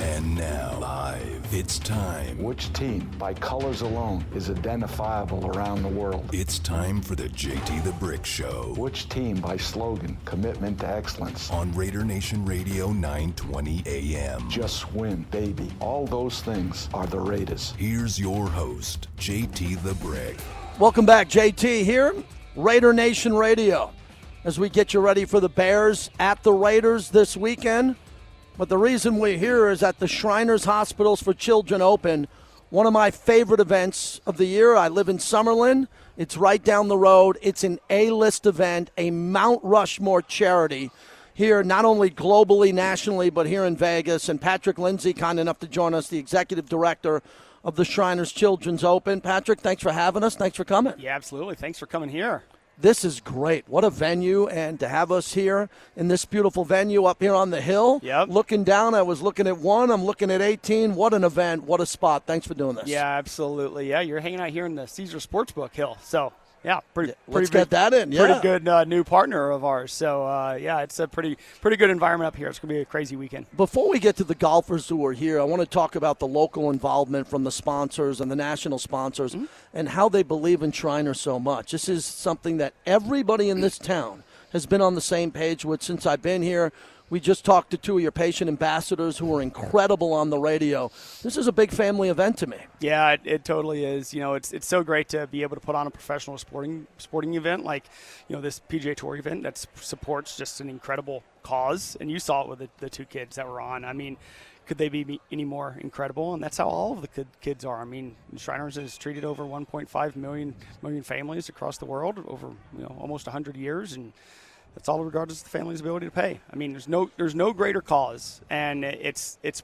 And now, live, it's time. Which team, by colors alone, is identifiable around the world? It's time for the JT the Brick Show Which team, by slogan, commitment to excellence? on Raider Nation Radio 920 AM. Just win, baby. All those things are the Raiders. Here's your host, JT the Brick. Welcome back, JT here, Raider Nation Radio, as we get you ready for the Bears at the Raiders this weekend. But the reason we're here is at the Shriners Hospitals for Children Open, one of my favorite events of the year. I live in Summerlin. It's right down the road. It's an A-list event, a Mount Rushmore charity here, not only globally, nationally, but here in Vegas. And Patrick Lindsay, kind enough to join us, the executive director of the Shriners Children's Open. Patrick, thanks for having us. Thanks for coming. Yeah, absolutely. Thanks for coming here. This is great. What a venue, and to have us here in this beautiful venue up here on the hill. Yep. Looking down, I was looking at one, I'm looking at 18. What an event. What a spot. Thanks for doing this. Yeah, absolutely. Yeah, you're hanging out here in the Caesar Sportsbook Hill. So, yeah, pretty, pretty let's get that in, yeah. Pretty good uh, new partner of ours. So, uh, yeah, it's a pretty pretty good environment up here. It's going to be a crazy weekend. Before we get to the golfers who are here, I want to talk about the local involvement from the sponsors and the national sponsors Mm-hmm. and how they believe in Shriners so much. This is something that everybody in this town has been on the same page with since I've been here. We just talked to two of your patient ambassadors who were incredible on the radio. This is a big family event to me. Yeah, it, it totally is. You know, it's it's so great to be able to put on a professional sporting sporting event like, you know, this PGA Tour event that supports just an incredible cause. And you saw it with the, the two kids that were on. I mean, could they be any more incredible? And that's how all of the kids are. I mean, Shriners has treated over 1.5 million million families across the world over you know almost 100 years, and that's all regardless of the family's ability to pay. I mean, there's no there's no greater cause, and it's it's.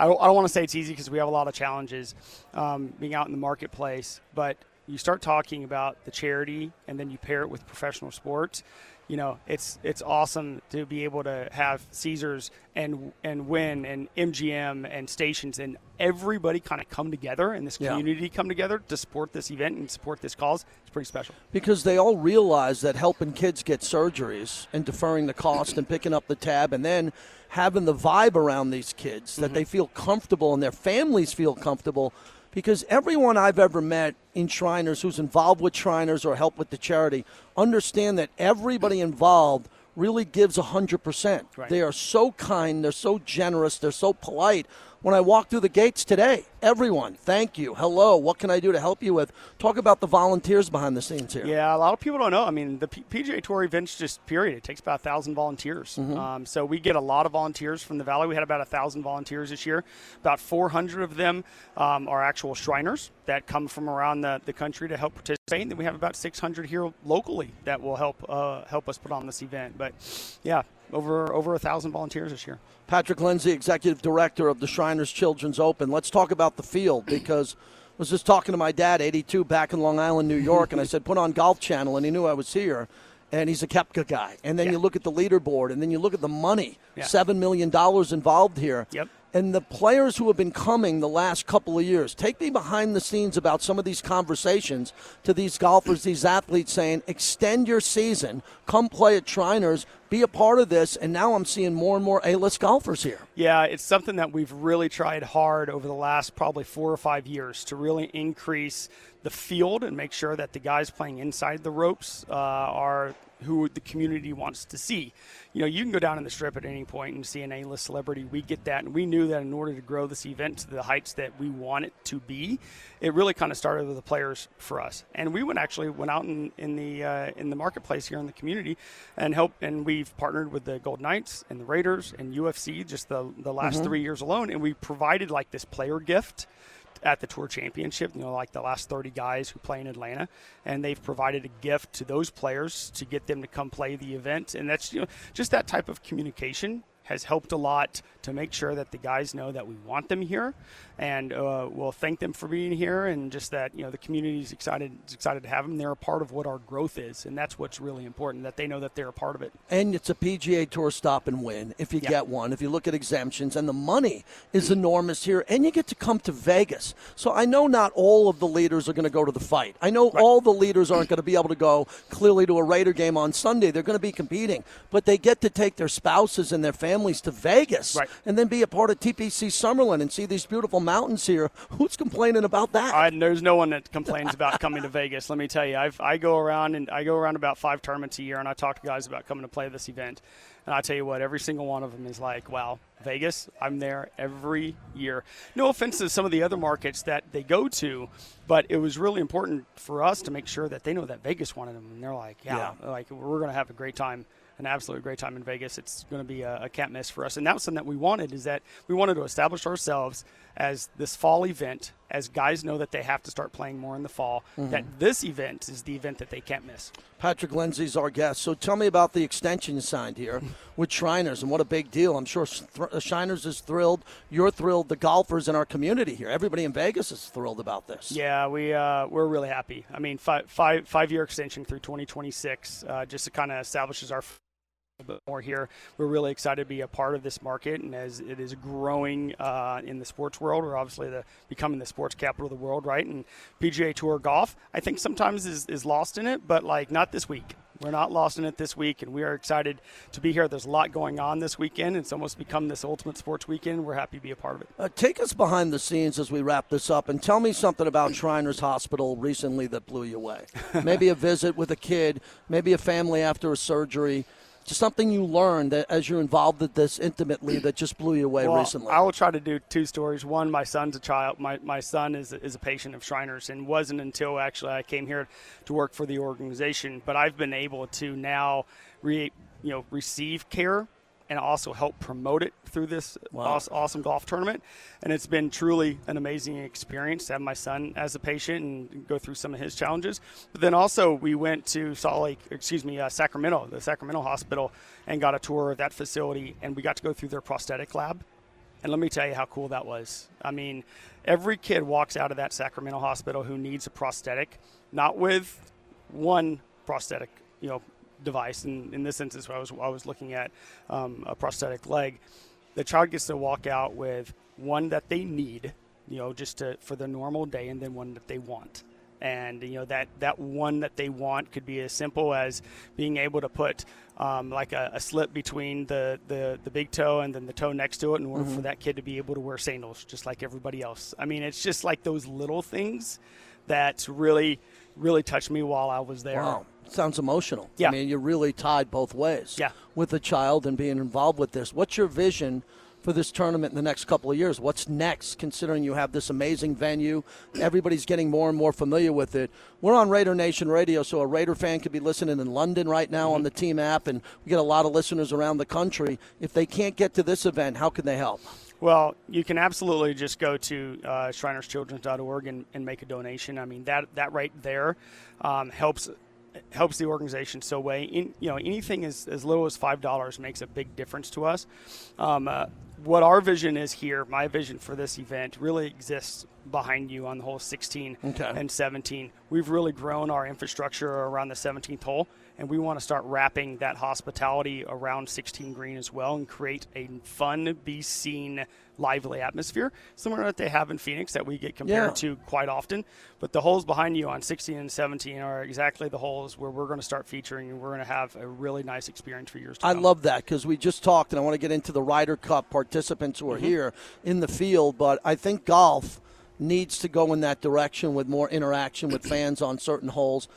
I don't, I don't want to say it's easy because we have a lot of challenges um, being out in the marketplace, but you start talking about the charity and then you pair it with professional sports. You know, it's it's awesome to be able to have Caesars and and Wynn and MGM and stations and everybody kind of come together and this Yeah. community come together to support this event and support this cause. Pretty special. because they all realize that helping kids get surgeries and deferring the cost and picking up the tab and then having the vibe around these kids that they mm-hmm. feel comfortable and their families feel comfortable because everyone I've ever met in Shriners who's involved with Shriners or help with the charity understand that everybody involved really gives 100%. Right. They are so kind, they're so generous, they're so polite. When I walked through the gates today, everyone, thank you, hello, what can I do to help you with? Talk about the volunteers behind the scenes here. Yeah, a lot of people don't know. I mean, the P- PGA Tour events just period. It takes about a thousand volunteers. Mm-hmm. Um, so we get a lot of volunteers from the valley. We had about a thousand volunteers this year. About 400 of them um, are actual Shriners that come from around the, the country to help participate. And then we have about 600 here locally that will help uh, help us put on this event. But yeah, over over a thousand volunteers this year. Patrick Lindsay, executive director of the Shriners Children's Open. Let's talk about the field because I was just talking to my dad, 82, back in Long Island, New York, and I said, put on Golf Channel, and he knew I was here. And he's a Koepka guy. And then Yeah. you look at the leaderboard, and then you look at the money Yeah. $7 million involved here. Yep. And the players who have been coming the last couple of years, take me behind the scenes about some of these conversations to these golfers, these athletes saying, extend your season, come play at Shriners, be a part of this. And now I'm seeing more and more A list golfers here. Yeah, it's something that we've really tried hard over the last probably four or five years to really increase the field and make sure that the guys playing inside the ropes uh, are who the community wants to see. You know, you can go down in the strip at any point and see an A-list celebrity. We get that, and we knew that in order to grow this event to the heights that we want it to be, it really kind of started with the players for us. And we went actually went out in, in the uh, in the marketplace here in the community and help. And we've partnered with the Golden Knights and the Raiders and UFC just the the last three years alone, and we provided like this player gift at the Tour Championship, you know, like the last 30 guys who play in Atlanta, and they've provided a gift to those players to get them to come play the event, and that's you know just that type of communication has helped a lot to make sure that the guys know that we want them here, and uh, we'll thank them for being here, and just that you know the community is excited is excited to have them. They're a part of what our growth is, and that's what's really important that they know that they're a part of it. and it's a PGA Tour stop and win if you Yeah. get one. If you look at exemptions, and the money is enormous here, and you get to come to Vegas. So I know not all of the leaders are going to go to the fight. I know all the leaders aren't going to be able to go clearly to a Raider game on Sunday. They're going to be competing, but they get to take their spouses and their families to Vegas Right. and then be a part of TPC Summerlin and see these beautiful mountains here. Who's complaining about that? I, there's no one that complains about coming to Vegas. Let me tell you, I've, I go around and I go around about five tournaments a year, and I talk to guys about coming to play this event. And I tell you what, every single one of them is like, wow, Vegas, I'm there every year. No offense to some of the other markets that they go to, but it was really important for us to make sure that they know that Vegas wanted them. And they're like, yeah, yeah. like we're going to have a great time an absolute great time in Vegas. It's going to be a, a can't miss for us. And that was something that we wanted is that we wanted to establish ourselves as this fall event, as guys know that they have to start playing more in the fall, mm-hmm. that this event is the event that they can't miss. Patrick Lindsay's our guest. So tell me about the extension you signed here with Shriners and what a big deal. I'm sure uh, Shriners is thrilled. You're thrilled. The golfers in our community here, everybody in Vegas is thrilled about this. Yeah, we, uh, we're really happy. I mean, five, five, five year extension through 2026 uh, just to kind of establishes our bit more here. We're really excited to be a part of this market, and as it is growing uh, in the sports world, we're obviously the, becoming the sports capital of the world, right? And PGA Tour golf, I think sometimes is, is lost in it, but like not this week. We're not lost in it this week, and we are excited to be here. There's a lot going on this weekend. It's almost become this ultimate sports weekend. We're happy to be a part of it. Uh, take us behind the scenes as we wrap this up, and tell me something about Shriners Hospital recently that blew you away. maybe a visit with a kid, maybe a family after a surgery just something you learned that as you're involved with this intimately that just blew you away well, recently? I will try to do two stories. One, my son's a child. My, my son is, is a patient of Shriners and wasn't until actually I came here to work for the organization. But I've been able to now re, you know, receive care and also help promote it through this wow. awesome golf tournament. And it's been truly an amazing experience to have my son as a patient and go through some of his challenges. But then also we went to Salt Lake, excuse me, uh, Sacramento, the Sacramento hospital, and got a tour of that facility, and we got to go through their prosthetic lab. And let me tell you how cool that was. I mean, every kid walks out of that Sacramento hospital who needs a prosthetic, not with one prosthetic, you know, device. And in this instance, I was I was looking at um, a prosthetic leg. The child gets to walk out with one that they need, you know, just to, for the normal day, and then one that they want. And you know that that one that they want could be as simple as being able to put um, like a, a, slip between the, the, the big toe and then the toe next to it in order mm-hmm. for that kid to be able to wear sandals just like everybody else. I mean, it's just like those little things that really really touched me while I was there. Wow. Sounds emotional. Yeah. I mean, you're really tied both ways. Yeah. With the child and being involved with this. What's your vision for this tournament in the next couple of years? What's next, considering you have this amazing venue? Everybody's getting more and more familiar with it. We're on Raider Nation Radio, so a Raider fan could be listening in London right now mm-hmm. on the team app, and we get a lot of listeners around the country. If they can't get to this event, how can they help? Well, you can absolutely just go to uh, ShrinersChildren's.org and, and make a donation. I mean, that that right there um, helps helps the organization so way. In, you know, anything as, as little as five dollars makes a big difference to us. Um, uh, what our vision is here, my vision for this event, really exists behind you on the hole 16 okay. and 17. We've really grown our infrastructure around the 17th hole and we want to start wrapping that hospitality around 16 green as well and create a fun, be seen, lively atmosphere, similar to what they have in Phoenix that we get compared yeah. to quite often. But the holes behind you on 16 and 17 are exactly the holes where we're going to start featuring and we're going to have a really nice experience for years to come. I come. love that because we just talked, and I want to get into the Ryder Cup participants who are mm-hmm. here in the field, but I think golf needs to go in that direction with more interaction with fans on certain holes.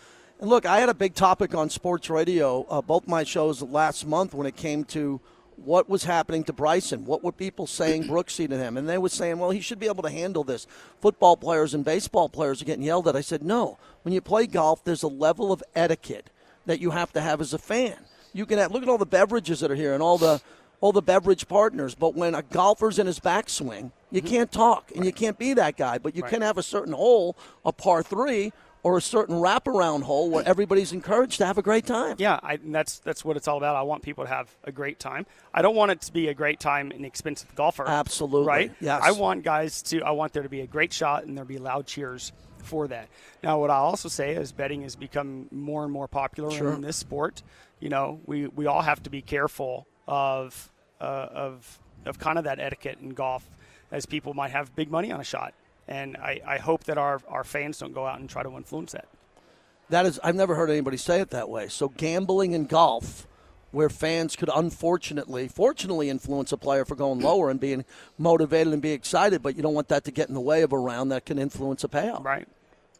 And look, I had a big topic on sports radio, uh, both my shows last month when it came to what was happening to Bryson. What were people saying Brooksy to him? And they were saying, well, he should be able to handle this. Football players and baseball players are getting yelled at. I said, no. When you play golf, there's a level of etiquette that you have to have as a fan. You can have, look at all the beverages that are here and all the all the beverage partners. But when a golfer's in his backswing, you mm-hmm. can't talk and you can't be that guy. But you right. can have a certain hole, a par three, or a certain wraparound hole where everybody's encouraged to have a great time. Yeah, I, that's that's what it's all about. I want people to have a great time. I don't want it to be a great time an expensive golfer. Absolutely. Right? Yes. I want guys to I want there to be a great shot and there be loud cheers for that. Now what I also say is betting has become more and more popular sure. in this sport. You know, we, we all have to be careful of uh, of of kind of that etiquette in golf as people might have big money on a shot and I, I hope that our, our fans don't go out and try to influence that. That is, I've never heard anybody say it that way. So gambling in golf where fans could unfortunately, fortunately influence a player for going lower and being motivated and be excited, but you don't want that to get in the way of a round that can influence a payout. Right.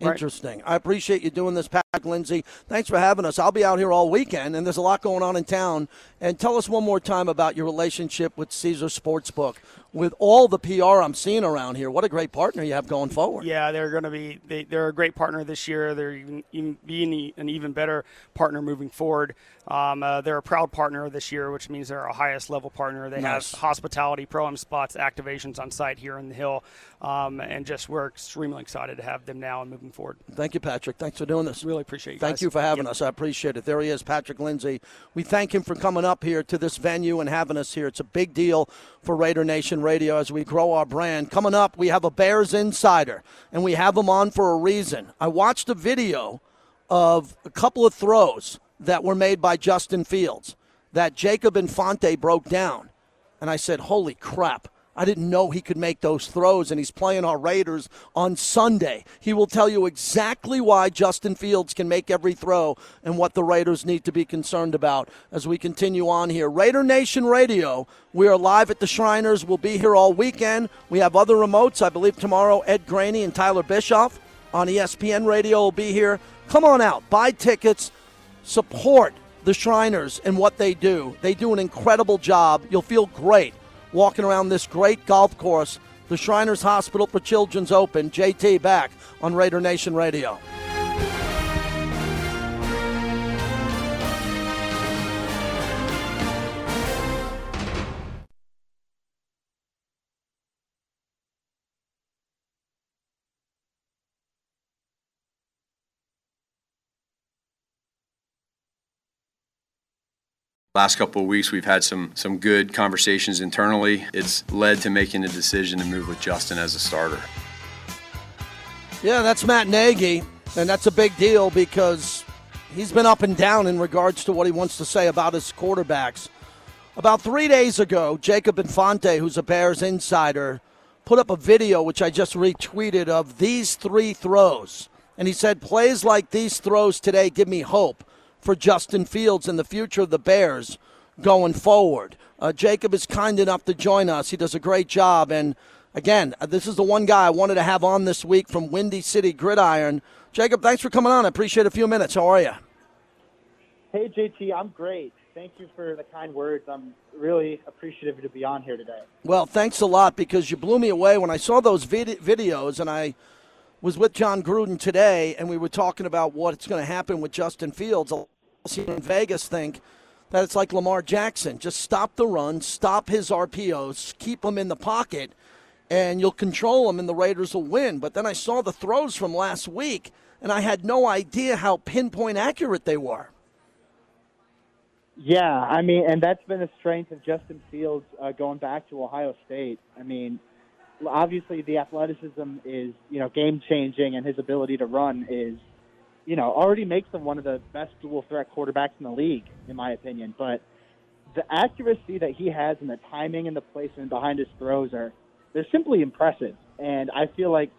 Interesting. Right. I appreciate you doing this, Patrick Lindsay. Thanks for having us. I'll be out here all weekend, and there's a lot going on in town. And tell us one more time about your relationship with Caesar Sportsbook with all the PR I'm seeing around here. What a great partner you have going forward. Yeah, they're going to be they, are a great partner this year. They're even, even being an even better partner moving forward. Um, uh, they're a proud partner this year, which means they're our highest level partner. They nice. have hospitality, pro am spots, activations on site here in the Hill, um, and just we're extremely excited to have them now and moving forward. Thank you, Patrick. Thanks for doing this. Really appreciate you. Thank guys. you for having yep. us. I appreciate it. There he is, Patrick Lindsay. We thank him for coming up here to this venue and having us here. It's a big deal for Raider Nation Radio as we grow our brand. Coming up, we have a Bears insider, and we have him on for a reason. I watched a video of a couple of throws that were made by Justin Fields that Jacob Infante broke down. And I said, Holy crap. I didn't know he could make those throws, and he's playing our Raiders on Sunday. He will tell you exactly why Justin Fields can make every throw and what the Raiders need to be concerned about as we continue on here. Raider Nation Radio, we are live at the Shriners. We'll be here all weekend. We have other remotes. I believe tomorrow, Ed Graney and Tyler Bischoff on ESPN Radio will be here. Come on out, buy tickets, support the Shriners and what they do. They do an incredible job. You'll feel great walking around this great golf course, the Shriners Hospital for Children's Open. JT back on Raider Nation Radio. Last couple of weeks, we've had some some good conversations internally. It's led to making the decision to move with Justin as a starter. Yeah, that's Matt Nagy, and that's a big deal because he's been up and down in regards to what he wants to say about his quarterbacks. About three days ago, Jacob Infante, who's a Bears insider, put up a video which I just retweeted of these three throws. And he said, Plays like these throws today give me hope for Justin Fields and the future of the Bears going forward. Uh, Jacob is kind enough to join us. He does a great job. And again, uh, this is the one guy I wanted to have on this week from Windy City Gridiron. Jacob, thanks for coming on. I appreciate a few minutes. How are you? Hey, JT, I'm great. Thank you for the kind words. I'm really appreciative to be on here today. Well, thanks a lot because you blew me away when I saw those vid- videos and I was with Jon Gruden today, and we were talking about what's going to happen with Justin Fields. In Vegas think that it's like Lamar Jackson. Just stop the run, stop his RPOs, keep him in the pocket, and you'll control him, and the Raiders will win. But then I saw the throws from last week, and I had no idea how pinpoint accurate they were. Yeah, I mean, and that's been a strength of Justin Fields uh, going back to Ohio State. I mean, obviously the athleticism is you know game changing, and his ability to run is you know already makes him one of the best dual threat quarterbacks in the league, in my opinion. But the accuracy that he has and the timing and the placement behind his throws are they're simply impressive. And I feel like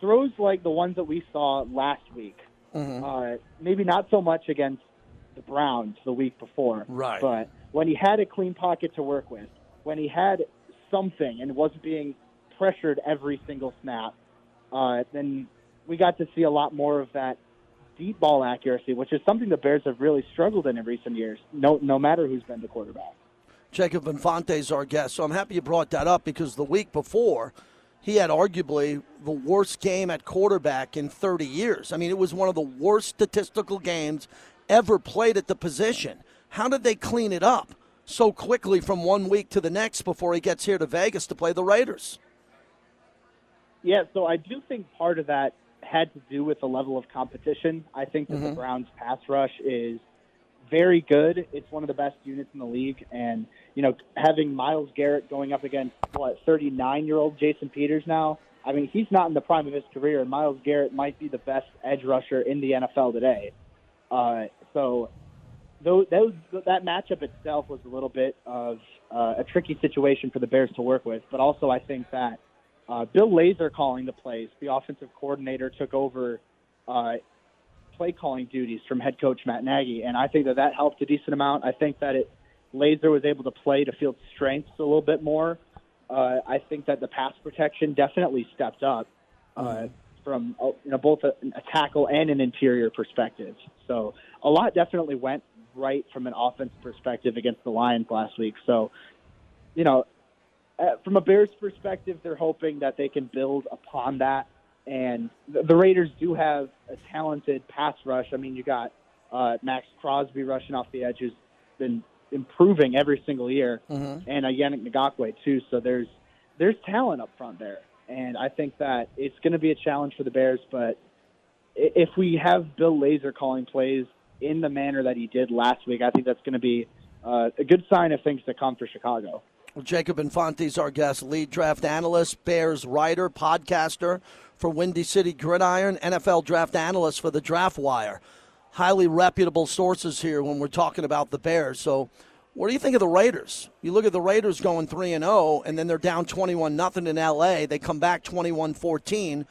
throws like the ones that we saw last week, mm-hmm. uh, maybe not so much against the Browns the week before, right? But when he had a clean pocket to work with, when he had something and wasn't being pressured every single snap, uh, then we got to see a lot more of that deep ball accuracy, which is something the Bears have really struggled in in recent years. No, no matter who's been the quarterback. Jacob Infante is our guest, so I'm happy you brought that up because the week before, he had arguably the worst game at quarterback in 30 years. I mean, it was one of the worst statistical games ever played at the position. How did they clean it up? So quickly from one week to the next before he gets here to Vegas to play the Raiders? Yeah, so I do think part of that had to do with the level of competition. I think that mm-hmm. the Browns' pass rush is very good. It's one of the best units in the league, and you know, having Myles Garrett going up against what 39 year old Jason Peters now. I mean, he's not in the prime of his career, and Myles Garrett might be the best edge rusher in the NFL today. Uh, so those, those, that matchup itself was a little bit of uh, a tricky situation for the Bears to work with. But also, I think that uh, Bill Lazor calling the plays, the offensive coordinator, took over uh, play calling duties from head coach Matt Nagy, and I think that that helped a decent amount. I think that it Lazor was able to play to field strengths a little bit more. Uh, I think that the pass protection definitely stepped up uh, from uh, you know both a, a tackle and an interior perspective. So a lot definitely went right from an offense perspective against the Lions last week. So you know, uh, from a Bears perspective, they're hoping that they can build upon that. And the, Raiders do have a talented pass rush. I mean, you got uh, Maxx Crosby rushing off the edge, who's been improving every single year, Mm-hmm. and uh, Yannick Ngakoue too. So there's there's talent up front there, and I think that it's going to be a challenge for the Bears. But if we have Bill Lazor calling plays in the manner that he did last week, I think that's going to be uh, a good sign of things to come for Chicago. Well, Jacob is our guest, lead draft analyst, Bears writer, podcaster for Windy City Gridiron, NFL draft analyst for the Draft Wire. Highly reputable sources here when we're talking about the Bears. So, what do you think of the Raiders? You look at the Raiders going 3 and 0 and then they're down 21 nothing in LA. They come back 21-14.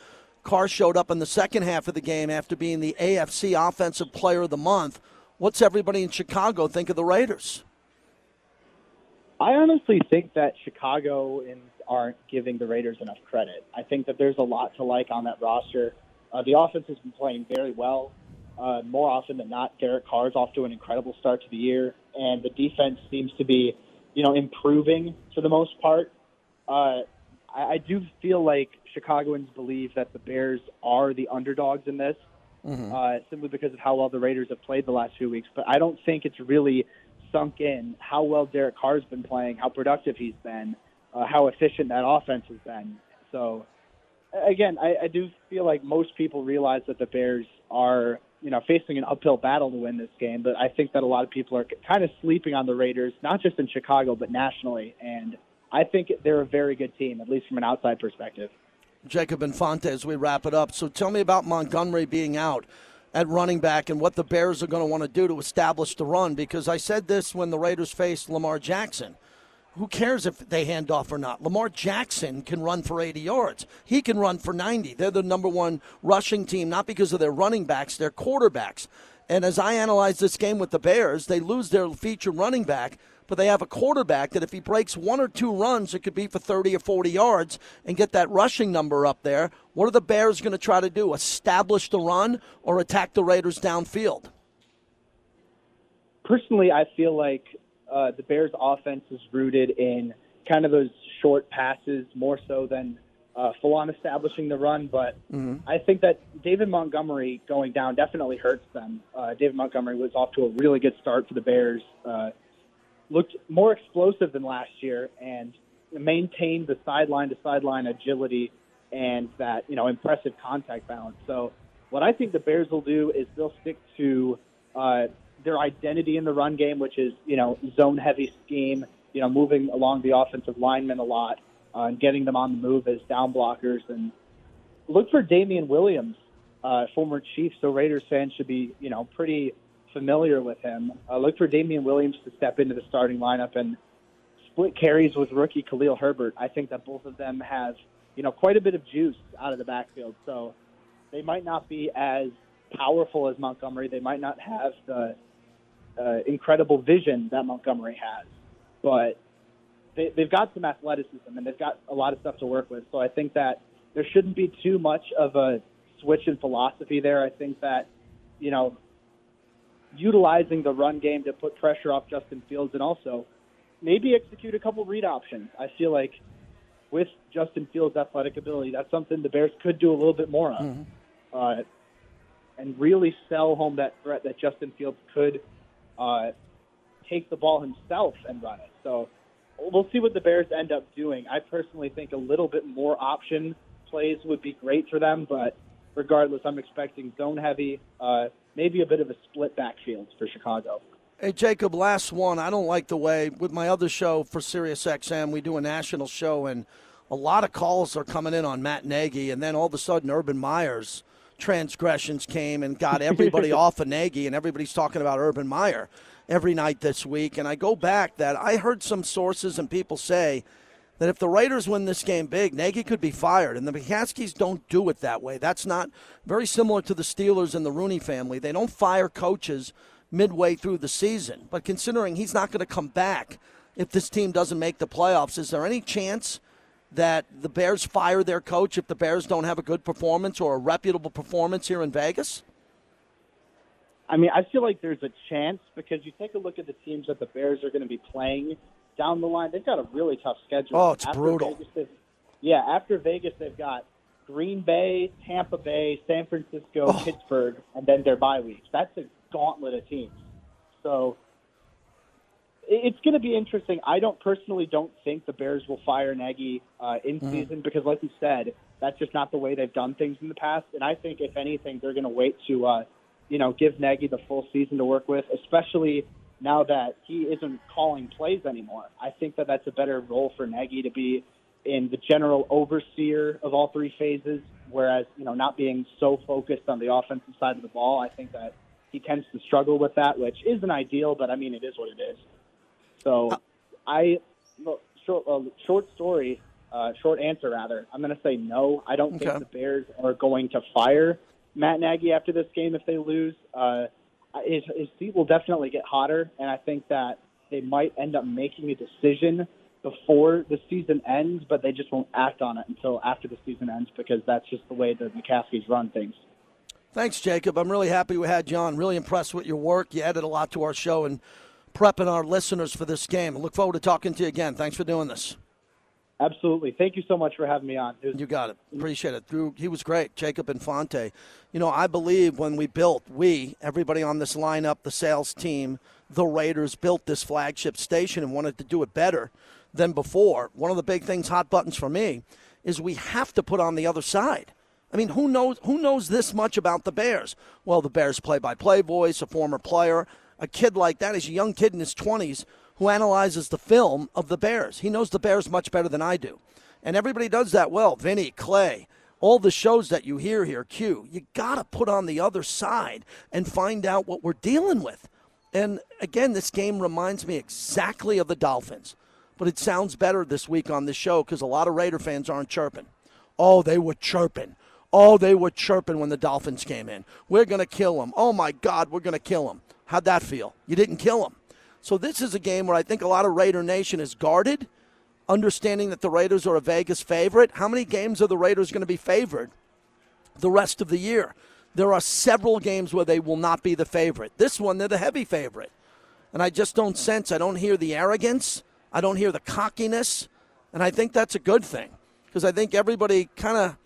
Carr showed up in the second half of the game after being the AFC offensive player of the month. What's everybody in Chicago think of the Raiders? I honestly think that Chicagoans aren't giving the Raiders enough credit. I think that there's a lot to like on that roster. Uh, the offense has been playing very well. Uh, more often than not, Derek Carr's off to an incredible start to the year, and the defense seems to be, you know, improving for the most part. Uh, I, I do feel like Chicagoans believe that the Bears are the underdogs in this, uh, simply because of how well the Raiders have played the last few weeks. But I don't think it's really sunk in how well Derek Carr's been playing, how productive he's been, uh, how efficient that offense has been. So, again, I, I do feel like most people realize that the Bears are, you know, facing an uphill battle to win this game. But I think that a lot of people are kind of sleeping on the Raiders, not just in Chicago but nationally. And I think they're a very good team, at least from an outside perspective. Jacob Infante as we wrap it up. So tell me about Montgomery being out at running back and what the Bears are going to want to do to establish the run because I said this when the Raiders faced Lamar Jackson. Who cares if they hand off or not? Lamar Jackson can run for 80 yards. He can run for 90. They're the number one rushing team, not because of their running backs, they're quarterbacks. And as I analyze this game with the Bears, they lose their featured running back, but they have a quarterback that if he breaks one or two runs, it could be for 30 or 40 yards and get that rushing number up there. What are the Bears going to try to do? Establish the run or attack the Raiders downfield? personally, I feel like uh, the Bears' offense is rooted in kind of those short passes more so than uh, full on establishing the run. But I think that David Montgomery going down definitely hurts them. Uh, David Montgomery was off to a really good start for the Bears. Uh, looked more explosive than last year and maintained the sideline to sideline agility and that you know impressive contact balance. So what I think the Bears will do is they'll stick to uh, their identity in the run game, which is you know zone heavy scheme, you know moving along the offensive linemen a lot uh, and getting them on the move as down blockers and look for Damien Williams, uh, former Chiefs, so Raiders fans should be you know pretty familiar with him. Uh, look for Damien Williams to step into the starting lineup and split carries with rookie Khalil Herbert. I think that both of them have you know quite a bit of juice out of the backfield, so they might not be as powerful as Montgomery. They might not have the uh, incredible vision that Montgomery has, but they, they've got some athleticism and they've got a lot of stuff to work with. So I think that there shouldn't be too much of a switch in philosophy there. I think that, you know, utilizing the run game to put pressure off Justin Fields and also maybe execute a couple read options. I feel like with Justin Fields' athletic ability, that's something the Bears could do a little bit more of. Uh, and really sell home that threat that Justin Fields could uh, take the ball himself and run it. So we'll see what the Bears end up doing. I personally think a little bit more option plays would be great for them, but regardless, I'm expecting zone heavy, uh, maybe a bit of a split backfield for Chicago. Hey, Jacob, last one. I don't like the way, with my other show for Sirius XM, we do a national show, and a lot of calls are coming in on Matt Nagy, and then all of a sudden, Urban Meyer's transgressions came and got everybody off of Nagy, and everybody's talking about Urban Meyer every night this week. And I go back that I heard some sources and people say that if the Raiders win this game big, Nagy could be fired. And the McCaskies don't do it that way. That's not very similar to the Steelers and the Rooney family. They don't fire coaches midway through the season. But considering he's not going to come back if this team doesn't make the playoffs, is there any chance that the Bears fire their coach if the Bears don't have a good performance or a reputable performance here in Vegas? I mean, I feel like there's a chance because you take a look at the teams that the Bears are going to be playing down the line. They've got a really tough schedule. Oh, it's after brutal. Vegas, yeah, after Vegas, they've got Green Bay, Tampa Bay, San Francisco, Oh. Pittsburgh, and then their bye weeks. That's a gauntlet of teams. So it's going to be interesting. I don't personally don't think the Bears will fire Nagy uh, in Mm-hmm. season because, like you said, that's just not the way they've done things in the past. And I think, if anything, they're going to wait to, uh, you know, give Nagy the full season to work with, especially now that he isn't calling plays anymore. I think that that's a better role for Nagy to be in the general overseer of all three phases, whereas you know not being so focused on the offensive side of the ball. I think that he tends to struggle with that, which isn't ideal, but I mean it is what it is. So, I look, short uh, short story, uh, short answer rather. I'm going to say no. I don't Okay. think the Bears are going to fire Matt Nagy after this game if they lose. Uh, his, his seat will definitely get hotter, and I think that they might end up making a decision before the season ends, but they just won't act on it until after the season ends because that's just the way the McCaskies run things. Thanks, Jacob. I'm really happy we had you on. Really impressed with your work. You added a lot to our show and prepping our listeners for this game. I look forward to talking to you again. Thanks for doing this. Absolutely. Thank you so much for having me on. Was You got it. Appreciate it. He was great. Jacob Infante. You know, I believe when we built, we, everybody on this lineup, the sales team, the Raiders built this flagship station and wanted to do it better than before. One of the big things, hot buttons for me, is we have to put on the other side. I mean, who knows who knows this much about the Bears? Well, the Bears play-by-play voice, a former player, a kid like that is a young kid in his 20s who analyzes the film of the Bears. He knows the Bears much better than I do. And everybody does that well. Vinny, Clay, all the shows that you hear here, Q, you got to put on the other side and find out what we're dealing with. And again, this game reminds me exactly of the Dolphins. But it sounds better this week on this show because a lot of Raider fans aren't chirping. Oh, they were chirping. Oh, they were chirping when the Dolphins came in. We're going to kill them. Oh, my God, we're going to kill them. How'd that feel? You didn't kill them. So this is a game where I think a lot of Raider Nation is guarded, understanding that the Raiders are a Vegas favorite. How many games are the Raiders going to be favored the rest of the year? There are several games where they will not be the favorite. This one, they're the heavy favorite. And I just don't sense, I don't hear the arrogance, I don't hear the cockiness, and I think that's a good thing because I think everybody kind of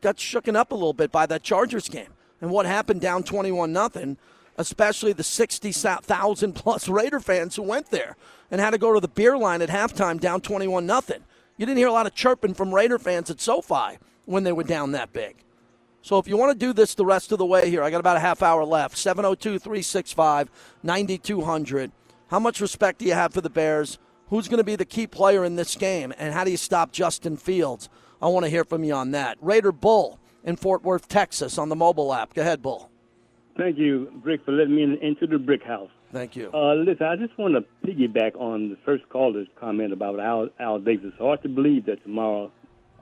got shooken up a little bit by that Chargers game and what happened down 21 nothing, especially the 60,000 plus Raider fans who went there and had to go to the beer line at halftime down 21 nothing. You didn't hear a lot of chirping from Raider fans at SoFi when they were down that big. So if you want to do this the rest of the way here, I got about a half hour left. 702 365 9200. How much respect do you have for the Bears? Who's going to be the key player in this game? And how do you stop Justin Fields? I want to hear from you on that. Raider Bull in Fort Worth, Texas on the mobile app. Go ahead, Bull. Thank you, Brick, for letting me in, into the brick house. Thank you. Uh, listen, I just want to piggyback on the first caller's comment about Al, Al Davis. It's hard to believe that tomorrow,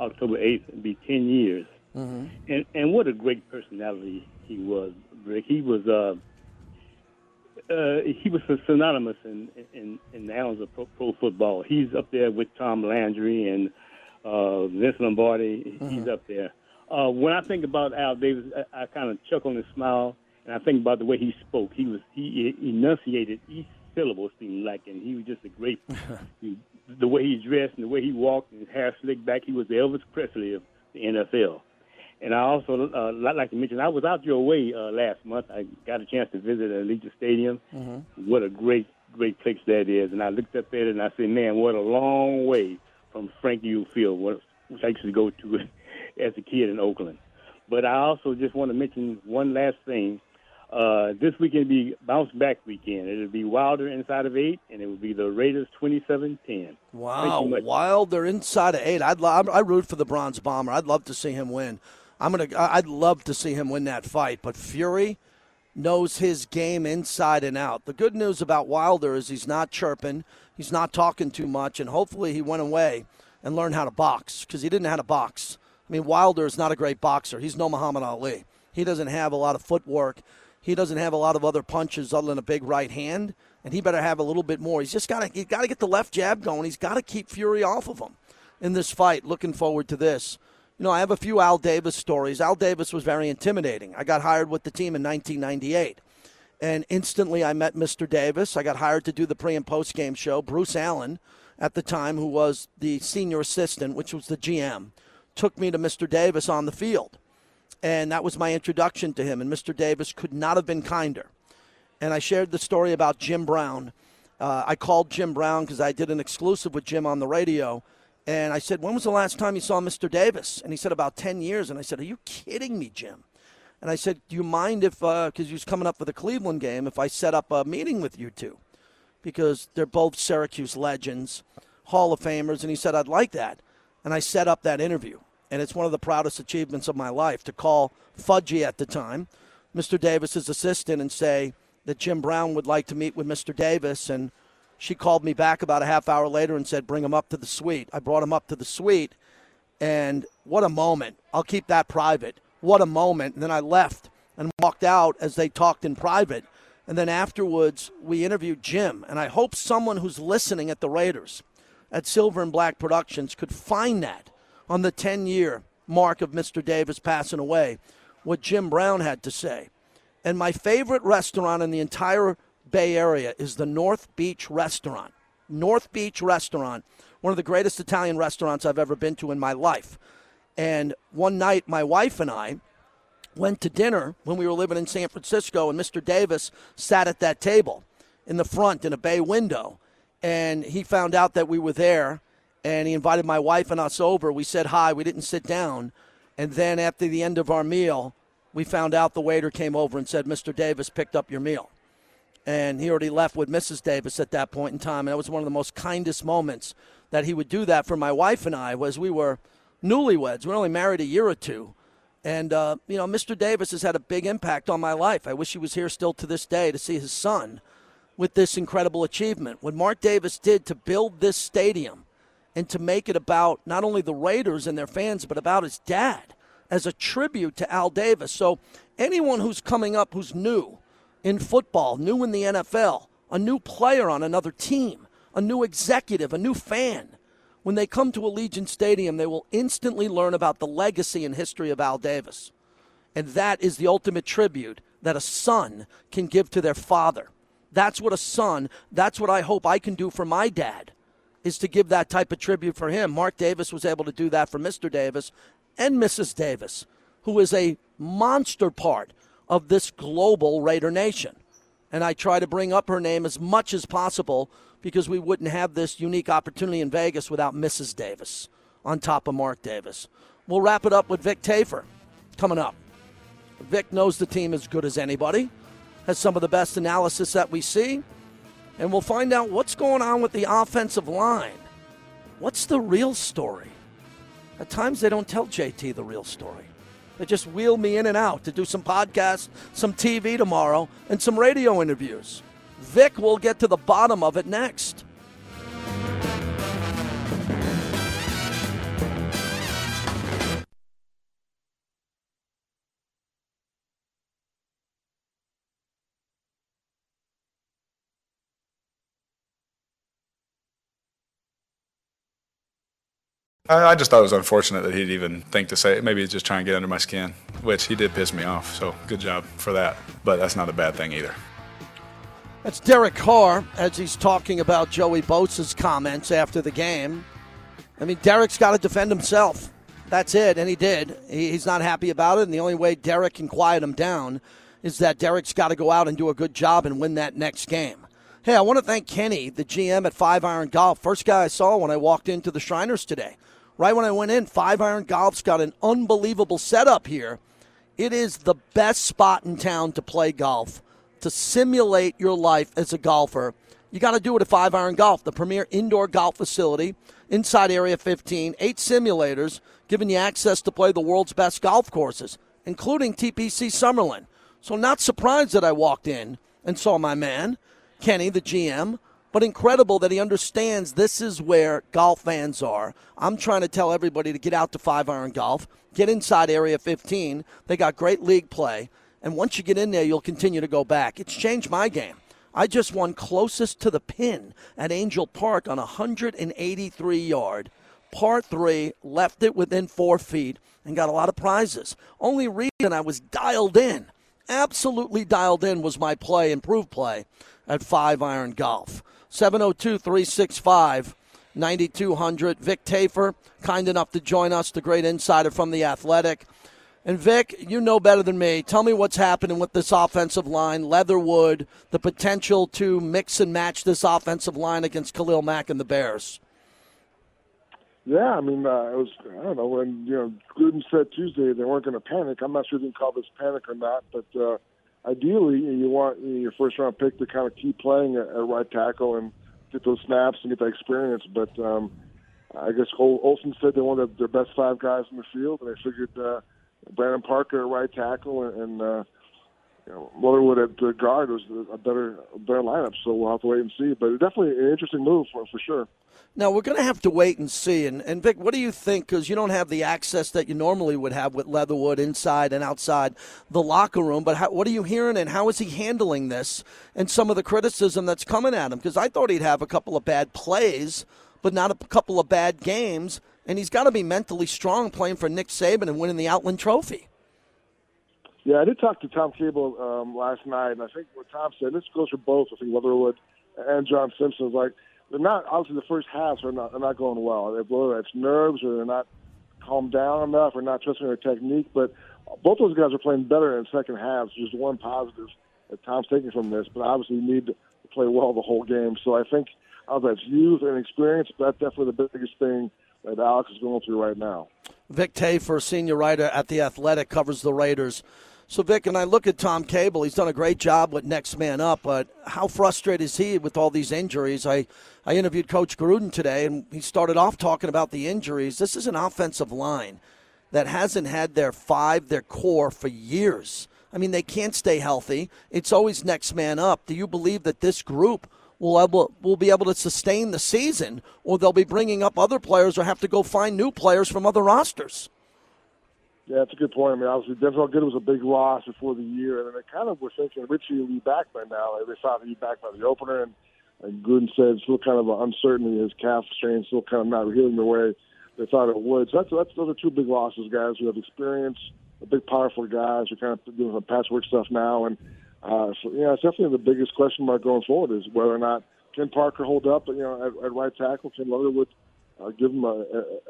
October 8th, will be 10 years. Mm-hmm. And, and what a great personality he was, Brick. He was uh, uh, he was synonymous in, in, in the annals of pro, pro football. He's up there with Tom Landry and uh, Vince Lombardi. He's up there. Uh, when I think about Al Davis, I, I kind of chuckle and smile, and I think about the way he spoke. He was he enunciated each syllable seemed like, and he was just a great. he, the way he dressed and the way he walked, and his hair slicked back, he was the Elvis Presley of the NFL. And I also uh, like to mention, I was out your way uh, last month. I got a chance to visit the Allegiant Stadium. What a great, great place that is. And I looked up at it and I said, man, what a long way from Frank Youell Field, which I used to go to as a kid in Oakland. But I also just want to mention one last thing. Uh, this weekend will be bounce back weekend. It'll be Wilder inside of eight, and it will be the Raiders 27-10. Wow. Wilder inside of eight. I'd lo- I root for the Bronze Bomber. I'd love to see him win. I'm gonna. I'd love to see him win that fight. But Fury knows his game inside and out. The good news about Wilder is he's not chirping, he's not talking too much, and hopefully he went away and learned how to box because he didn't know how to box. I mean, Wilder is not a great boxer. He's no Muhammad Ali. He doesn't have a lot of footwork. He doesn't have a lot of other punches other than a big right hand, and he better have a little bit more. He's just got to he got to get the left jab going. He's got to keep Fury off of him in this fight. Looking forward to this. You know, I have a few Al Davis stories. Al Davis was very intimidating. I got hired with the team in 1998. And instantly I met Mr. Davis. I got hired to do the pre and post game show. Bruce Allen, at the time, who was the senior assistant, which was the GM, took me to Mr. Davis on the field. And that was my introduction to him. And Mr. Davis could not have been kinder. And I shared the story about Jim Brown. Uh, I called Jim Brown because I did an exclusive with Jim on the radio. And I said, When was the last time you saw Mr. Davis? And he said, About 10 years. And I said, Are you kidding me, Jim? And I said, Do you mind if, because uh, he was coming up for the Cleveland game, if I set up a meeting with you two? Because they're both Syracuse legends, Hall of Famers. And he said, I'd like that. And I set up that interview. And it's one of the proudest achievements of my life to call Fudgy at the time, Mr. Davis's assistant, and say that Jim Brown would like to meet with Mr. Davis. And she called me back about a half hour later and said, Bring him up to the suite. I brought him up to the suite, and what a moment. I'll keep that private. What a moment. And then I left and walked out as they talked in private. And then afterwards, we interviewed Jim. And I hope someone who's listening at the Raiders at Silver and Black Productions could find that on the 10 year mark of Mr. Davis passing away, what Jim Brown had to say. And my favorite restaurant in the entire Bay Area is the North Beach Restaurant. North Beach Restaurant, one of the greatest Italian restaurants I've ever been to in my life. And one night, my wife and I went to dinner when we were living in San Francisco, and Mr. Davis sat at that table in the front in a bay window. And he found out that we were there, and he invited my wife and us over. We said hi, we didn't sit down. And then after the end of our meal, we found out the waiter came over and said, Mr. Davis picked up your meal and he already left with Mrs. Davis at that point in time. And that was one of the most kindest moments that he would do that for my wife and I. Was we were newlyweds. We were only married a year or two, and uh, you know, Mr. Davis has had a big impact on my life. I wish he was here still to this day to see his son with this incredible achievement. What Mark Davis did to build this stadium and to make it about not only the Raiders and their fans, but about his dad as a tribute to Al Davis. So anyone who's coming up who's new in football, new in the NFL, a new player on another team, a new executive, a new fan. When they come to Allegiant Stadium, they will instantly learn about the legacy and history of Al Davis. And that is the ultimate tribute that a son can give to their father. That's what a son, that's what I hope I can do for my dad, is to give that type of tribute for him. Mark Davis was able to do that for Mr. Davis and Mrs. Davis, who is a monster part of this global Raider Nation. And I try to bring up her name as much as possible because we wouldn't have this unique opportunity in Vegas without Mrs. Davis on top of Mark Davis. We'll wrap it up with Vic Tafur coming up. Vic knows the team as good as anybody, has some of the best analysis that we see, and we'll find out what's going on with the offensive line. What's the real story? At times they don't tell JT the real story. They just wheel me in and out to do some podcasts, some TV tomorrow, and some radio interviews. Vic will get to the bottom of it next. I, just thought it was unfortunate that he'd even think to say it. Maybe he's just trying to get under my skin, which he did piss me off. So good job for that. But that's not a bad thing either. That's Derek Carr as he's talking about Joey Bosa's comments after the game. I mean, Derek's got to defend himself. That's it, and he did. he's not happy about it, and the only way Derek can quiet him down is that Derek's got to go out and do a good job and win that next game. Hey, I want to thank Kenny, the GM at Five Iron Golf. First guy I saw when I walked into the Shriners today right when I went in, Five Iron Golf's got an unbelievable setup here. It is the best spot in town to play golf, to simulate your life as a golfer. You got to do it at Five Iron Golf, the premier indoor golf facility inside Area 15, eight simulators giving you access to play the world's best golf courses, including TPC Summerlin. So, not surprised that I walked in and saw my man, Kenny, the GM, but incredible that he understands this is where golf fans are. I'm trying to tell everybody to get out to five iron golf, get inside Area 15. They got great league play. And once you get in there, you'll continue to go back. It's changed my game. I just won closest to the pin at Angel Park on 183 yard, par three, left it within four feet, and got a lot of prizes. Only reason I was dialed in, absolutely dialed in, was my play, improved play at five iron golf. 702 365 9200. Vic Tafur, kind enough to join us, the great insider from The Athletic. And Vic, you know better than me. Tell me what's happening with this offensive line, Leatherwood, the potential to mix and match this offensive line against Khalil Mack and the Bears. Yeah, I mean, uh, it was I don't know when you know Gruden said Tuesday they weren't going to panic. I'm not sure if you can call this panic or not, but uh, ideally you want your first round pick to kind of keep playing at, right tackle and get those snaps and get that experience. But um, I guess Olson said they wanted their best five guys in the field, and they figured uh, Brandon Parker at right tackle and. and uh, you know, Leatherwood at the guard was a better, better lineup. So we'll have to wait and see. But definitely an interesting move for for sure. Now we're going to have to wait and see. And, and Vic, what do you think? Because you don't have the access that you normally would have with Leatherwood inside and outside the locker room. But how, what are you hearing, and how is he handling this? And some of the criticism that's coming at him? Because I thought he'd have a couple of bad plays, but not a couple of bad games. And he's got to be mentally strong playing for Nick Saban and winning the Outland Trophy. Yeah, I did talk to Tom Cable um, last night, and I think what Tom said, this goes for both, I think Leatherwood and John Simpson, is like they're not obviously the first halves are not are not going well. Whether it's nerves or they're not calmed down enough or not trusting their technique, but both those guys are playing better in second halves. Just one positive that Tom's taking from this, but obviously you need to play well the whole game. So I think uh, that's youth and experience. But that's definitely the biggest thing that Alex is going through right now. Vic Tafur, senior writer at the Athletic, covers the Raiders. So, Vic, and I look at Tom Cable. He's done a great job with next man up, but how frustrated is he with all these injuries? I, I interviewed Coach Gruden today, and he started off talking about the injuries. This is an offensive line that hasn't had their five, their core, for years. I mean, they can't stay healthy. It's always next man up. Do you believe that this group will able will be able to sustain the season, or they'll be bringing up other players, or have to go find new players from other rosters? Yeah, that's a good point. I mean, obviously, Denzelle Good was a big loss before the year, and they kind of were thinking Richie would be back by now. They thought he'd be back by the opener, and, and Gruden said still kind of an uncertainty. His calf strain still kind of not healing the way they thought it would. So that's, that's those are two big losses, guys who have experience, the big, powerful guys who kind of doing some patchwork stuff now. And uh, so, yeah, it's definitely the biggest question mark going forward is whether or not can Parker hold up, you know, at, at right tackle, can Leatherwood – uh, give him an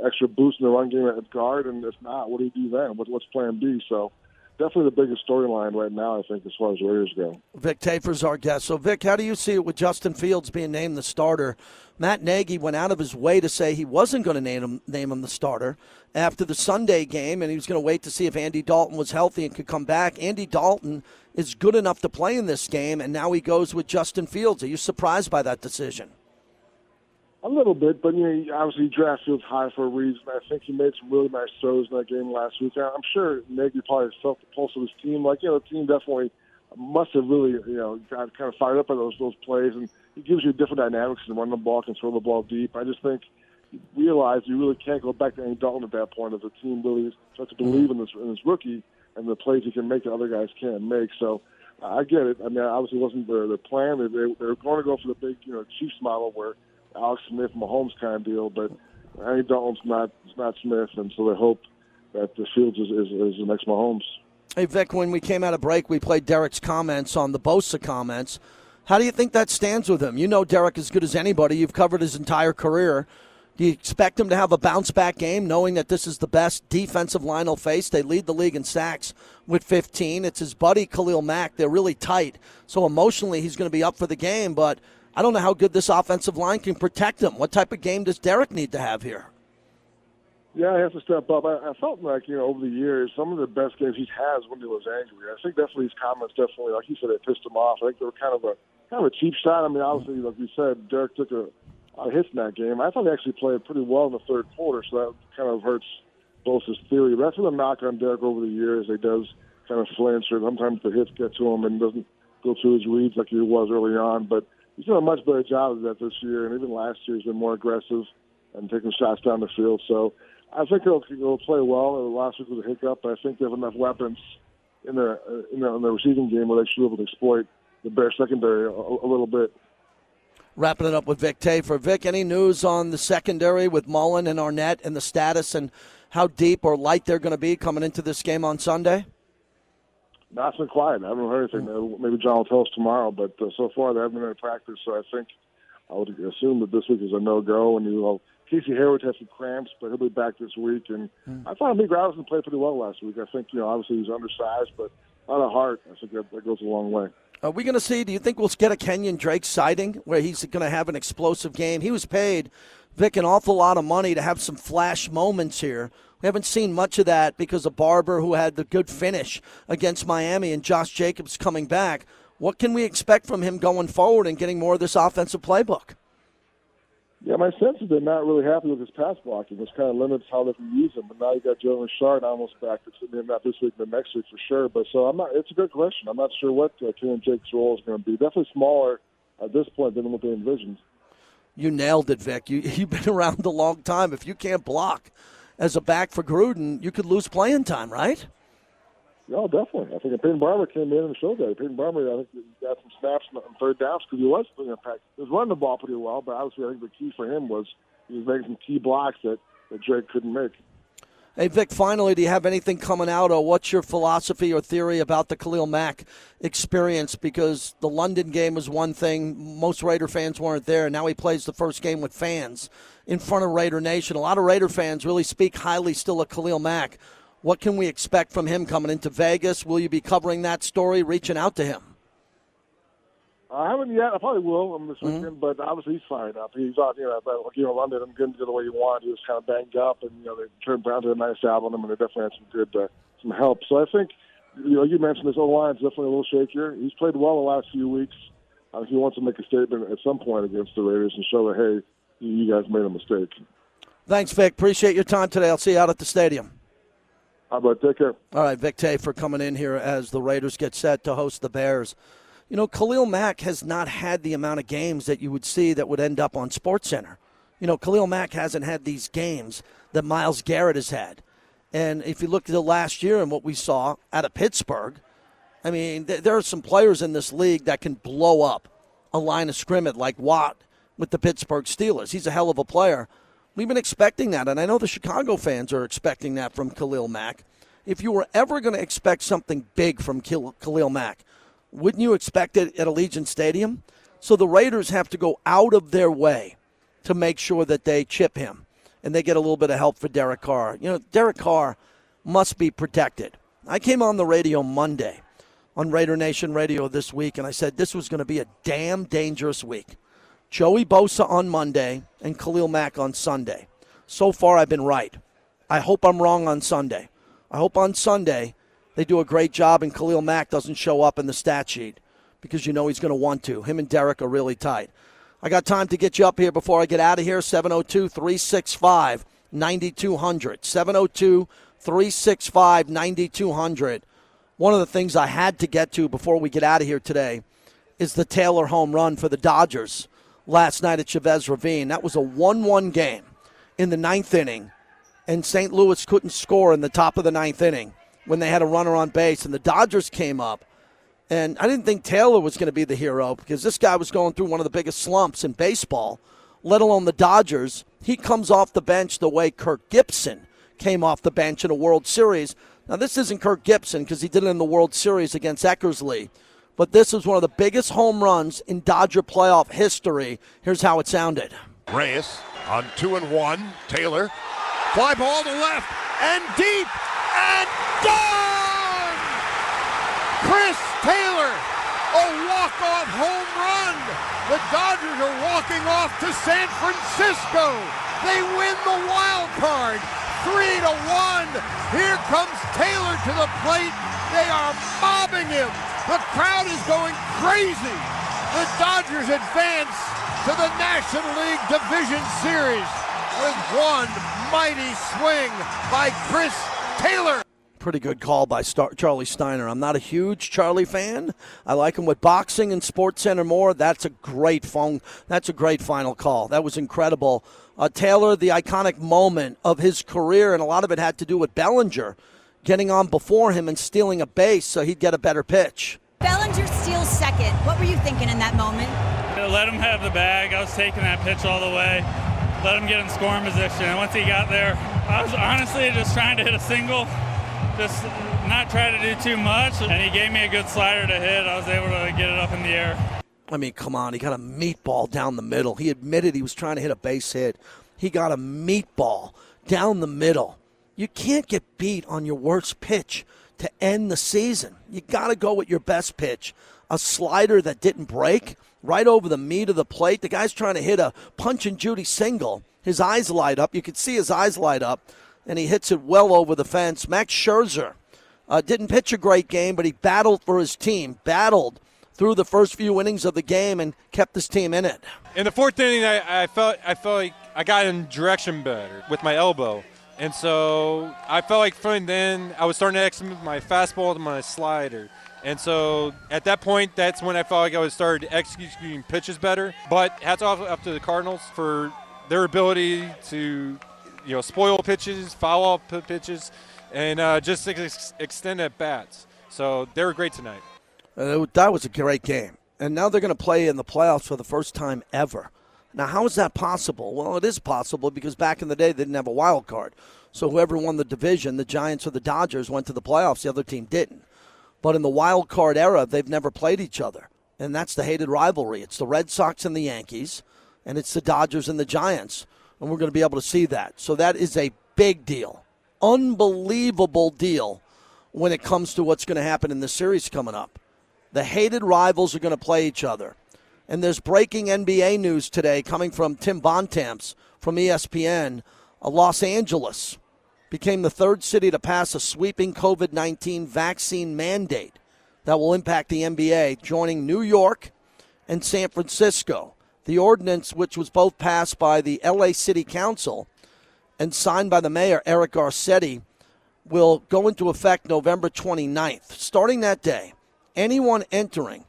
extra boost in the run game at guard, and if not, what do you do then? What, what's Plan B? So definitely the biggest storyline right now, I think, as far as Raiders go. Vic Tafur's our guest. So, Vic, how do you see it with Justin Fields being named the starter? Matt Nagy went out of his way to say he wasn't going to name him, name him the starter after the Sunday game, and he was going to wait to see if Andy Dalton was healthy and could come back. Andy Dalton is good enough to play in this game, and now he goes with Justin Fields. Are you surprised by that decision? A little bit, but you know, obviously draft Fields high for a reason. I think he made some really nice throws in that game last week. I'm sure Nagy probably felt the pulse of his team. Like you know, the team definitely must have really you know got kind of fired up by those those plays, and he gives you different dynamics and run the ball, can throw the ball deep. I just think you realize you really can't go back to Andy Dalton at that point if the team really starts to mm-hmm. believe in this in this rookie and the plays he can make that other guys can't make. So. I get it. I mean, obviously, it wasn't their, their plan. They, they, they were going to go for the big, you know, Chiefs model where Alex Smith, Mahomes kind of deal, but Andy Dalton's not not Smith, and so they hope that the Fields is, is, is the next Mahomes. Hey Vic, when we came out of break, we played Derek's comments on the Bosa comments. How do you think that stands with him? You know Derek as good as anybody. You've covered his entire career. Do you expect him to have a bounce back game, knowing that this is the best defensive line he'll face? They lead the league in sacks with 15. It's his buddy Khalil Mack. They're really tight. So emotionally, he's going to be up for the game. But I don't know how good this offensive line can protect him. What type of game does Derek need to have here? Yeah, he has to step up. I, I felt like, you know, over the years, some of the best games he has when he was angry. I think definitely his comments definitely, like he said, it pissed him off. I think they were kind of a kind of a cheap shot. I mean, obviously, like you said, Derek took a, a hit in that game. I thought he actually played pretty well in the third quarter, so that kind of hurts both his theory. But that's been a knock on Derek over the years. He does kind of flinch, or sometimes the hits get to him and doesn't go through his reads like he was early on. But he's done a much better job of that this year, and even last year he's been more aggressive and taking shots down the field. So I think he'll, he'll play well. Last week was a hiccup, but I think they have enough weapons in their in their, in their receiving game where they should be able to exploit the Bears secondary a, a little bit. Wrapping it up with Vic Tafur. Vic, any news on the secondary with Mullen and Arnette and the status and how deep or light they're going to be coming into this game on Sunday? Not so quiet. I haven't heard anything. Maybe Jon will tell us tomorrow, but uh, so far they haven't been in practice. So I think I would assume that this week is a no go. And you know, Casey Hayward has some cramps, but he'll be back this week. And mm. I thought Meek Robinson played pretty well last week. I think you know, obviously he's undersized, but on a heart, I think that, that goes a long way. Are we going to see? Do you think we'll get a Kenyan Drake sighting where he's going to have an explosive game? He was paid, Vic, an awful lot of money to have some flash moments here. We haven't seen much of that because of Barber, who had the good finish against Miami, and Josh Jacobs coming back. What can we expect from him going forward and getting more of this offensive playbook? Yeah, my sense is they're not really happy with his pass blocking, which kind of limits how they can use him. But now you got Joe Richard almost back. It's not this week, but next week for sure. But so I'm not. It's a good question. I'm not sure what uh, Kenyan Drake's role is going to be. Definitely smaller at this point than what they envisioned. You nailed it, Vic. You you've been around a long time. If you can't block as a back for Gruden, you could lose playing time, right? No, definitely. I think Peyton Barber came in and showed that. Peyton Barber, I think, got some snaps on third downs because he was putting impact. He was running the ball pretty well, but obviously, I think the key for him was he was making some key blocks that, that Drake couldn't make. Hey, Vic, finally, do you have anything coming out, or what's your philosophy or theory about the Khalil Mack experience? Because the London game was one thing, most Raider fans weren't there, and now he plays the first game with fans in front of Raider Nation. A lot of Raider fans really speak highly still of Khalil Mack. What can we expect from him coming into Vegas? Will you be covering that story, reaching out to him? I haven't yet. I probably will um, this mm-hmm. weekend, but obviously he's fired up. He's you know, but, you know, London didn't get the way he want. He was kind of banged up, and you know, they turned Brown to a nice album, and they definitely had some good, uh, some help. So I think, you know, you mentioned this O line is definitely a little shakier. He's played well the last few weeks. Uh, he wants to make a statement at some point against the Raiders and show that hey, you guys made a mistake. Thanks, Vic. Appreciate your time today. I'll see you out at the stadium. How about take care? All right, Vic Tafur coming in here as the Raiders get set to host the Bears. You know, Khalil Mack has not had the amount of games that you would see that would end up on SportsCenter. You know, Khalil Mack hasn't had these games that Myles Garrett has had. And if you look at the last year and what we saw out of Pittsburgh, I mean, th- there are some players in this league that can blow up a line of scrimmage like Watt with the Pittsburgh Steelers. He's a hell of a player. We've been expecting that, and I know the Chicago fans are expecting that from Khalil Mack. If you were ever going to expect something big from Khalil Mack, wouldn't you expect it at Allegiant Stadium? So the Raiders have to go out of their way to make sure that they chip him and they get a little bit of help for Derek Carr. You know, Derek Carr must be protected. I came on the radio Monday on Raider Nation Radio this week, and I said this was going to be a damn dangerous week. Joey Bosa on Monday and Khalil Mack on Sunday. So far, I've been right. I hope I'm wrong on Sunday. I hope on Sunday they do a great job and Khalil Mack doesn't show up in the stat sheet because you know he's going to want to. Him and Derek are really tight. I got time to get you up here before I get out of here. 702 365 9200. 702 365 9200. One of the things I had to get to before we get out of here today is the Taylor home run for the Dodgers last night at Chavez Ravine. That was a 1 1 game in the ninth inning, and St. Louis couldn't score in the top of the ninth inning when they had a runner on base, and the Dodgers came up. And I didn't think Taylor was going to be the hero because this guy was going through one of the biggest slumps in baseball, let alone the Dodgers. He comes off the bench the way Kirk Gibson came off the bench in a World Series. Now, this isn't Kirk Gibson because he did it in the World Series against Eckersley but this is one of the biggest home runs in Dodger playoff history. Here's how it sounded. Reyes on two and one. Taylor, fly ball to left and deep and gone. Chris Taylor, a walk-off home run. The Dodgers are walking off to San Francisco. They win the wild card, three to one. Here comes Taylor to the plate. They are mobbing him. The crowd is going crazy. The Dodgers advance to the National League Division Series with one mighty swing by Chris Taylor. Pretty good call by Star- Charlie Steiner. I'm not a huge Charlie fan. I like him with boxing and SportsCenter more. That's a great phone. That's a great final call. That was incredible. Uh, Taylor, the iconic moment of his career, and a lot of it had to do with Bellinger getting on before him and stealing a base so he'd get a better pitch. Bellinger steals second. What were you thinking in that moment? Let him have the bag. I was taking that pitch all the way. Let him get in scoring position. And once he got there, I was honestly just trying to hit a single just not try to do too much. And he gave me a good slider to hit. I was able to get it up in the air. I mean, come on. He got a meatball down the middle. He admitted he was trying to hit a base hit. He got a meatball down the middle. You can't get beat on your worst pitch to end the season. You got to go with your best pitch. A slider that didn't break right over the meat of the plate. The guy's trying to hit a punch and Judy single. His eyes light up. You could see his eyes light up and he hits it well over the fence. Max Scherzer uh, didn't pitch a great game, but he battled for his team, battled through the first few innings of the game, and kept this team in it. In the fourth inning, I, I felt I felt like I got in direction better with my elbow. And so I felt like from then I was starting to execute my fastball to my slider. And so at that point, that's when I felt like I was started executing pitches better. But hats off up to the Cardinals for their ability to you know, spoil pitches, foul off pitches, and uh, just ex- extend at bats. So they were great tonight. Uh, that was a great game. And now they're going to play in the playoffs for the first time ever. Now, how is that possible? Well, it is possible because back in the day they didn't have a wild card. So whoever won the division, the Giants or the Dodgers, went to the playoffs. The other team didn't. But in the wild card era, they've never played each other. And that's the hated rivalry. It's the Red Sox and the Yankees, and it's the Dodgers and the Giants and we're going to be able to see that. So that is a big deal, unbelievable deal when it comes to what's going to happen in the series coming up. The hated rivals are going to play each other. And there's breaking NBA news today coming from Tim Bontemps from ESPN. Uh, Los Angeles became the third city to pass a sweeping COVID 19 vaccine mandate that will impact the NBA, joining New York and San Francisco. The ordinance, which was both passed by the LA City Council and signed by the mayor, Eric Garcetti, will go into effect November 29th. Starting that day, anyone entering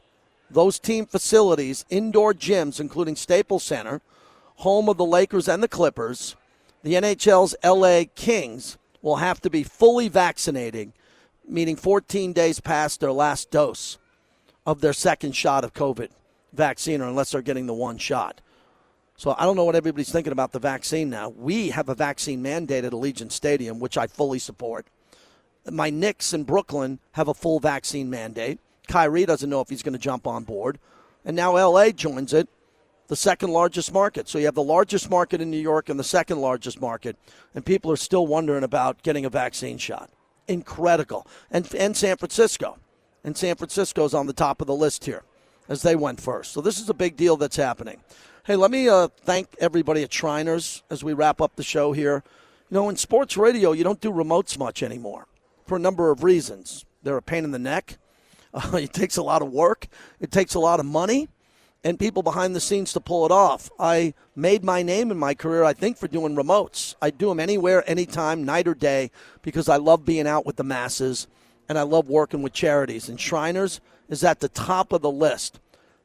those team facilities, indoor gyms, including Staples Center, home of the Lakers and the Clippers, the NHL's LA Kings, will have to be fully vaccinated, meaning 14 days past their last dose of their second shot of COVID vaccine or unless they're getting the one shot. So I don't know what everybody's thinking about the vaccine now. We have a vaccine mandate at Allegiant Stadium, which I fully support. My Knicks in Brooklyn have a full vaccine mandate. Kyrie doesn't know if he's going to jump on board. And now LA joins it, the second largest market. So you have the largest market in New York and the second largest market. And people are still wondering about getting a vaccine shot. Incredible. And, and San Francisco. And San Francisco's on the top of the list here as they went first. So this is a big deal that's happening. Hey, let me uh, thank everybody at Shriners as we wrap up the show here. You know, in sports radio, you don't do remotes much anymore for a number of reasons. They're a pain in the neck. Uh, it takes a lot of work. It takes a lot of money and people behind the scenes to pull it off. I made my name in my career, I think, for doing remotes. I do them anywhere, anytime, night or day, because I love being out with the masses and I love working with charities. And Shriners is at the top of the list.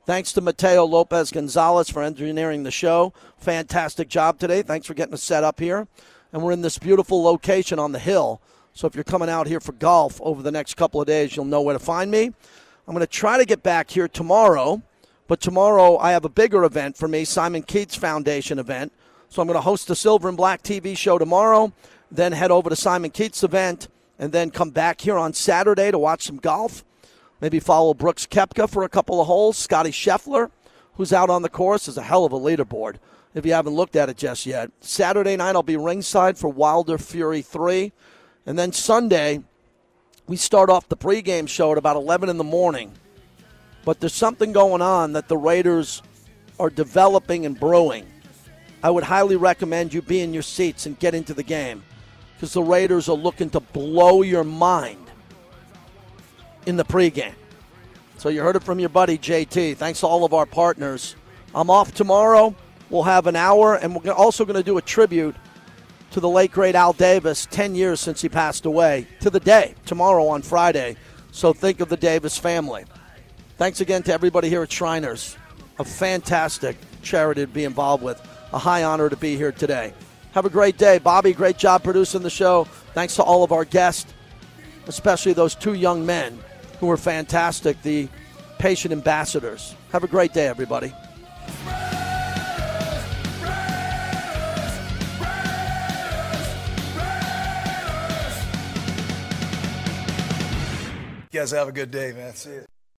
Thanks to Mateo Lopez Gonzalez for engineering the show. Fantastic job today. Thanks for getting us set up here. And we're in this beautiful location on the hill. So if you're coming out here for golf over the next couple of days, you'll know where to find me. I'm going to try to get back here tomorrow, but tomorrow I have a bigger event for me, Simon Keith Foundation event. So I'm going to host the Silver and Black TV show tomorrow, then head over to Simon Keith event, and then come back here on Saturday to watch some golf Maybe follow Brooks Koepka for a couple of holes. Scotty Scheffler, who's out on the course, is a hell of a leaderboard if you haven't looked at it just yet. Saturday night, I'll be ringside for Wilder Fury 3. And then Sunday, we start off the pregame show at about 11 in the morning. But there's something going on that the Raiders are developing and brewing. I would highly recommend you be in your seats and get into the game because the Raiders are looking to blow your mind in the pregame. So you heard it from your buddy JT. Thanks to all of our partners. I'm off tomorrow. We'll have an hour, and we're also going to do a tribute to the late great Al Davis, 10 years since he passed away, to the day, tomorrow on Friday. So think of the Davis family. Thanks again to everybody here at Shriners. A fantastic charity to be involved with. A high honor to be here today. Have a great day. Bobby, great job producing the show. Thanks to all of our guests, especially those two young men who were fantastic, the patient ambassadors. Have a great day, everybody. You guys have a good day, man. See you.